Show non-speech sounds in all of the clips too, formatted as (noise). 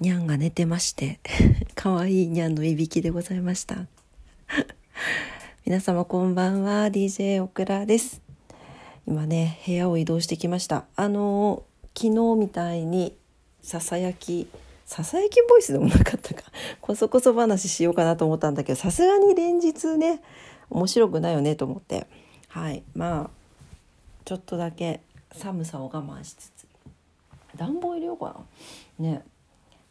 にゃんが寝てまして (laughs) かわいいにゃんのいびきでございました。(laughs) 皆様こんばんは DJ オクラです。今ね部屋を移動してきました。あの昨日みたいにささやきささやきボイスでもなかったか。こそこそ話しようかなと思ったんだけどさすがに連日ね面白くないよねと思って。はいまあちょっとだけ寒さを我慢しつつ。暖房入れようかな。ね。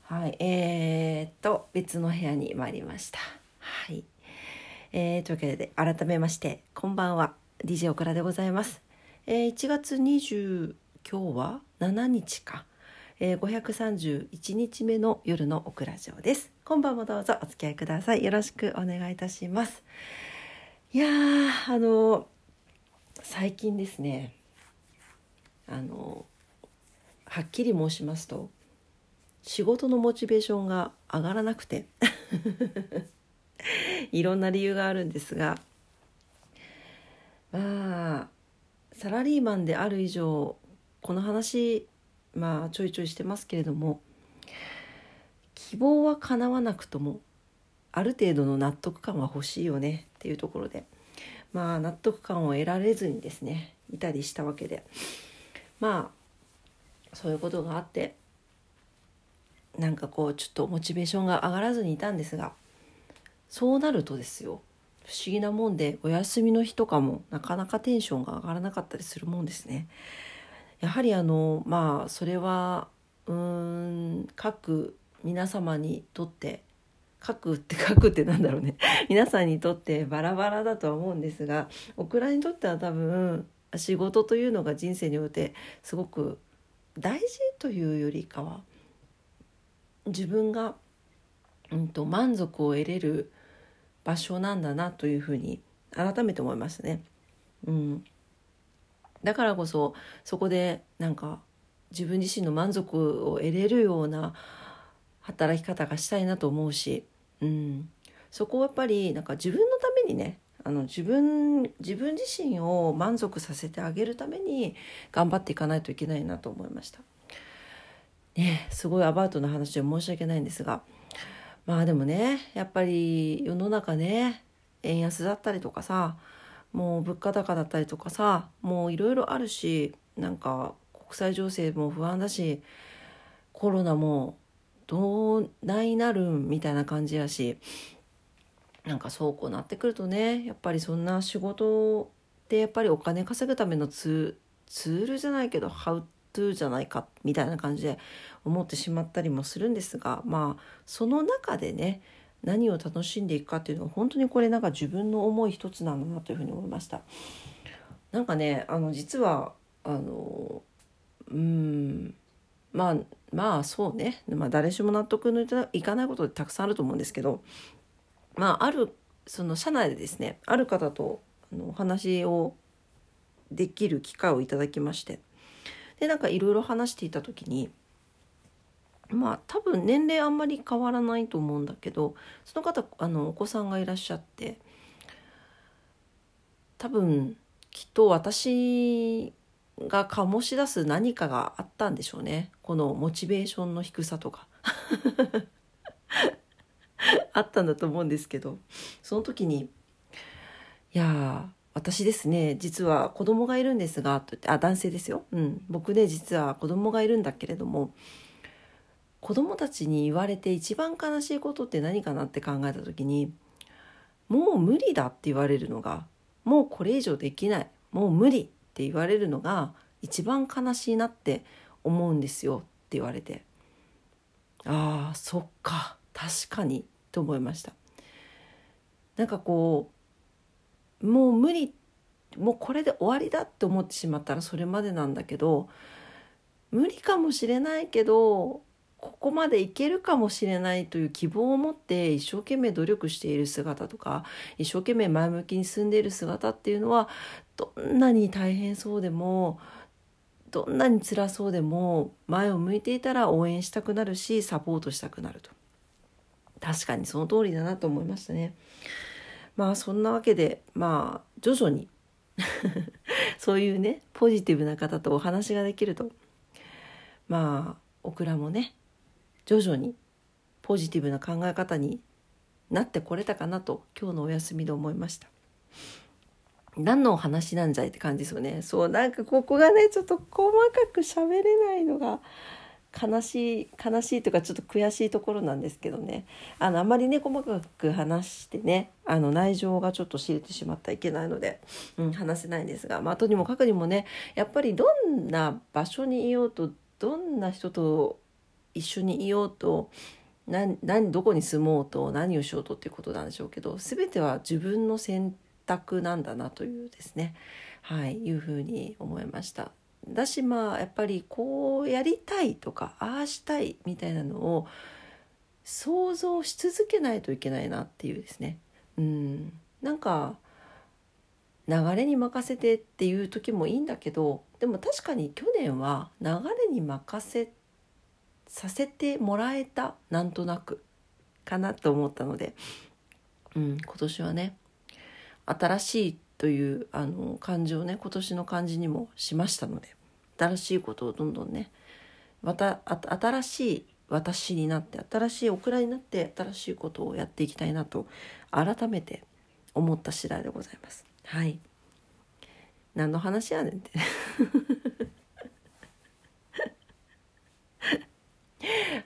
はいえー、っと別の部屋に参りました。はい。えー、というわけで改めましてこんばんは。DJ オクラでございます、えー、1月20今日は7日か、えー、531日目の夜のオクラジオです。今晩もどうぞお付き合いください。よろしくお願いいたします。いやあの最近ですねあのはっきり申しますと仕事のモチベーションが上がらなくて。(laughs) いろんな理由があるんですが。まあサラリーマンである以上この話まあちょいちょいしてますけれども希望は叶わなくともある程度の納得感は欲しいよねっていうところで。まあ納得感を得られずにですねいたりしたわけで。まあそういうことがあってなんかこうちょっとモチベーションが上がらずにいたんですがそうなるとですよ不思議なもんでお休みの日とかもなかなかテンションが上がらなかったりするもんですね。やはりあのまあそれはうーん各皆様にとって書って (laughs) 書くってなんだろうね皆さんにとってバラバラだとは思うんですがオクラにとっては多分仕事というのが人生においてすごく大事というよりかは自分が、うんと、満足を得れる場所なんだなというふうに改めて思いますね。うん、だからこそそこでなんか自分自身の満足を得れるような働き方がしたいなと思うし、うん、そこをやっぱりなんか自分のためにねあの自分自分自身を満足させてあげるために頑張っていかないといけないなと思いました。ね、すごいアバウトな話で申し訳ないんですがまあでもねやっぱり世の中ね円安だったりとかさもう物価高だったりとかさもういろいろあるしなんか国際情勢も不安だしコロナもどうないなるんみたいな感じやしなんかそうこうなってくるとねやっぱりそんな仕事ってやっぱりお金稼ぐためのツールじゃないけどハウトゥじゃないかみたいな感じで思ってしまったりもするんですがまあその中でね何を楽しんでいくかっていうのは本当にこれなんか自分の思い一つなんだなというふうに思いました。なんかねあの実はあのうんまあまあそうね、まあ、誰しも納得のいかないことってたくさんあると思うんですけどまああるその社内でですねある方とあのお話をできる機会をいただきましてでなんかいろいろ話していた時にまあ多分年齢あんまり変わらないと思うんだけどその方あのお子さんがいらっしゃって多分きっと私が醸し出す何かがあったんでしょうね。このモチベーションの低さとか。(laughs) あったんだと思うんですけどその時に「いや私ですね実は子供がいるんですが」と言ってあ男性ですよ、うん、僕ね実は子供がいるんだけれども子供たちに言われて一番悲しいことって何かなって考えた時にもう無理だって言われるのがもうこれ以上できないもう無理って言われるのが一番悲しいなって思うんですよって言われて。ああそっか。確かに。と思いました。なんかこうもう無理もうこれで終わりだって思ってしまったらそれまでなんだけど無理かもしれないけどここまでいけるかもしれないという希望を持って一生懸命努力している姿とか一生懸命前向きに進んでいる姿っていうのはどんなに大変そうでもどんなに辛そうでも前を向いていたら応援したくなるしサポートしたくなると。確かにその通りだなと思いましたね。まあそんなわけでまあ徐々に (laughs) そういうねポジティブな方とお話ができるとまあオクラもね徐々にポジティブな考え方になってこれたかなと今日のお休みで思いました。何のお話なんじゃいって感じですよね。そうなんかここがねちょっと細かく喋れないのが悲しい悲しいというかちょっと悔しいところなんですけどねあのあまりね細かく話してねあの内情がちょっと知れてしまったらいけないので、うん、話せないんですが、まあ、とにもかくにもねやっぱりどんな場所にいようとどんな人と一緒にいようと何何どこに住もうと何をしようとっていうことなんでしょうけど全ては自分の選択なんだなというですねはいいうふうに思いました。だしまあやっぱりこうやりたいとかああしたいみたいなのを想像し続けないといけないなっていうですね。うん。なんか流れに任せてっていう時もいいんだけどでも確かに去年は流れに任せさせてもらえたなんとなくかなと思ったので、うん、今年はね新しいというあの漢字をね今年の漢字にもしましたので新しいことをどんどんねまた新しい私になって新しいオクラになって新しいことをやっていきたいなと改めて思った次第でございます。はい。何の話やねんって。(laughs)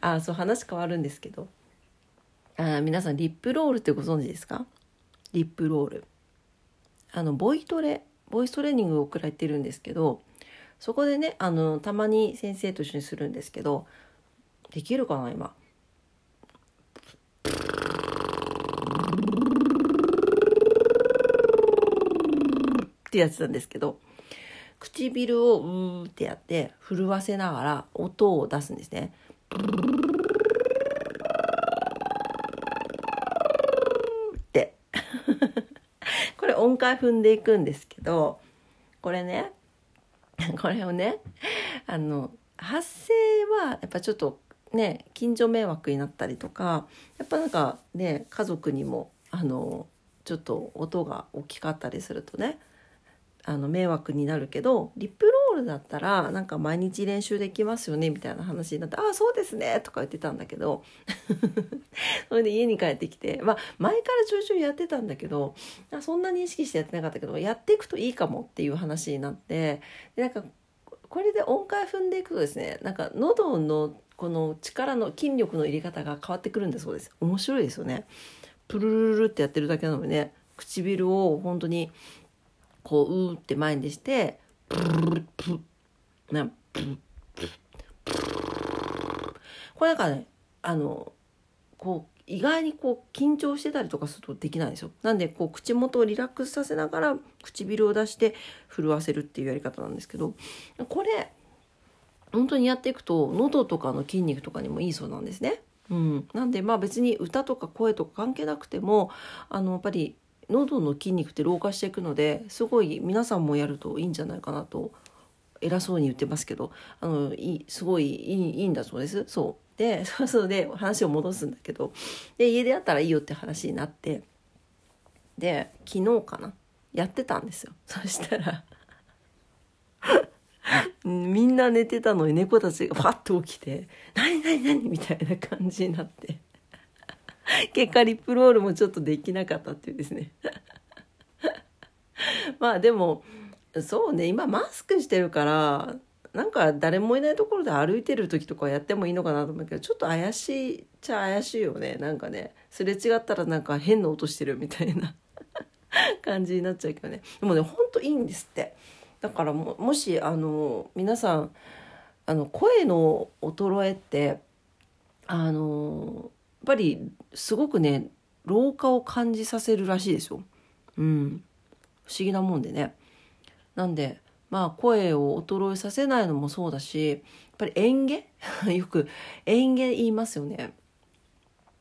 あそう話変わるんですけど。あ皆さんリップロールってご存知ですか？リップロール。あのボイトレボイストレーニングを送られてるんですけどそこでねあのたまに先生と一緒にするんですけどできるかな今？ってやつなんですけど唇をうーってやって震わせながら音を出すんですね。って音階踏んでいくんですけどこれね (laughs) これをねあの発声はやっぱちょっとね近所迷惑になったりとかやっぱなんかね家族にもあのちょっと音が大きかったりするとねあの迷惑になるけどリップロールだったらなんか毎日練習できますよねみたいな話になって「ああそうですね」とか言ってたんだけど (laughs) それで家に帰ってきてまあ前からちょいちょいやってたんだけどそんなに意識してやってなかったけどやっていくといいかもっていう話になってでなんかこれで音階踏んでいくとですねなんか喉のこの力の筋力の入れ方が変わってくるんだそうです。面白いですよね。プルルルってやってるだけなのにね唇を本当にこううーって前にしてプルルプルプルプルこれなんかねあのこう意外にこう緊張してたりとかするとできないんですよ。なんでこう口元をリラックスさせながら唇を出して震わせるっていうやり方なんですけどこれ本当にやっていくと喉とかの筋肉とかにもいいそうなんですね。うん、なんでまあ別に歌とか声とか関係なくてもあのやっぱり喉の筋肉って老化していくのですごい皆さんもやるといいんじゃないかなと偉そうに言ってますけどあのいすごいいいんだそうです。そう。でそう (laughs) そうで話を戻すんだけどで家でやったらいいよって話になってで昨日かな？やってたんですよ。(laughs) そしたら (laughs) みんな寝てたのに猫たちがファッと起きて「何何何?」みたいな感じになって。(laughs) 結果リップロールもちょっとできなかったっていうですね。(laughs) まあでもそうね。今マスクしてるからなんか誰もいないところで歩いてる時とかやってもいいのかなと思うけどちょっと怪しいちゃ怪しいよね。なんかねすれ違ったらなんか変な音してるみたいな (laughs) 感じになっちゃうけどね。でもねほんといいんですって。だからももしあの皆さんあの声の衰えってあのっぱりすごくね老化を感じさせるらしいですよ。うん、不思議なもんでね。なんでまあ声を衰えさせないのもそうだしやっぱり嚥下 (laughs) よく嚥下言いますよね。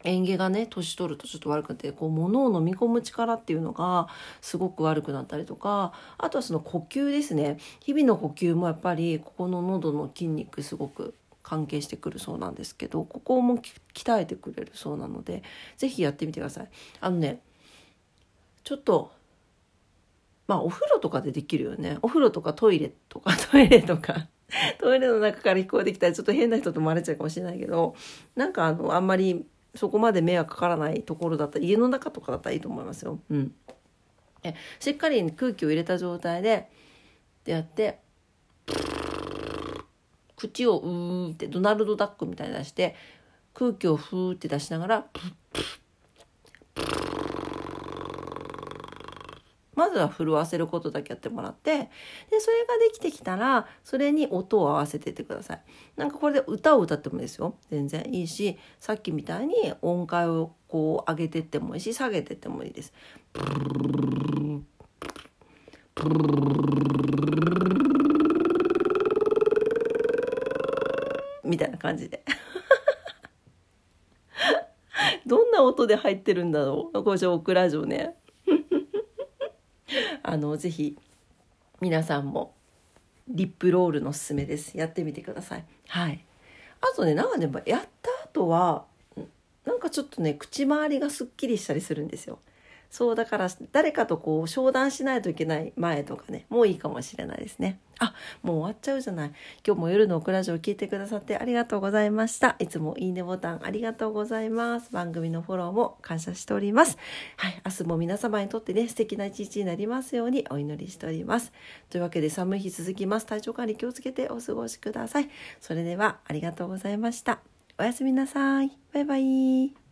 嚥下がね年取るとちょっと悪くてこう物を飲み込む力っていうのがすごく悪くなったりとかあとはその呼吸ですね日々の呼吸もやっぱりここの喉の筋肉すごく関係してくるそうなんですけどここも鍛えてくれるそうなので是非やってみてください。あのねちょっとまあお風呂とかでできるよねお風呂とかトイレとか (laughs) トイレとかトイレの中から聞こえてきたらちょっと変な人と思われちゃうかもしれないけどなんかあのあんまりそこまで迷惑かからないところだったら家の中とかだったらいいと思いますよ。うん、えしっかり空気を入れた状態ででやって口をうーってドナルド・ダックみたいに出して空気をふーって出しながらまずは震わせることだけやってもらってでそれができてきたらそれに音を合わせてってください。なんかこれで歌を歌ってもいいですよ。全然いいしさっきみたいに音階をこう上げてってもいいし下げてってもいいです。みたいな感じで。(laughs) どんな音で入ってるんだろう？これオクラ城ね。(laughs) あのぜひ皆さんもリップロールのおすすめです。やってみてください。はい。あとねなんかねやった後はなんかちょっとね口周りがすっきりしたりするんですよ。そうだから誰かとこう商談しないといけない前とかねもういいかもしれないですね。あもう終わっちゃうじゃない。今日も夜のオクラジオを聞いてくださってありがとうございました。いつもいいねボタンありがとうございます。番組のフォローも感謝しております。はい明日も皆様にとってね素敵な一日になりますようにお祈りしております。というわけで寒い日続きます。体調管理気をつけてお過ごしください。それではありがとうございました。おやすみなさい。バイバイ。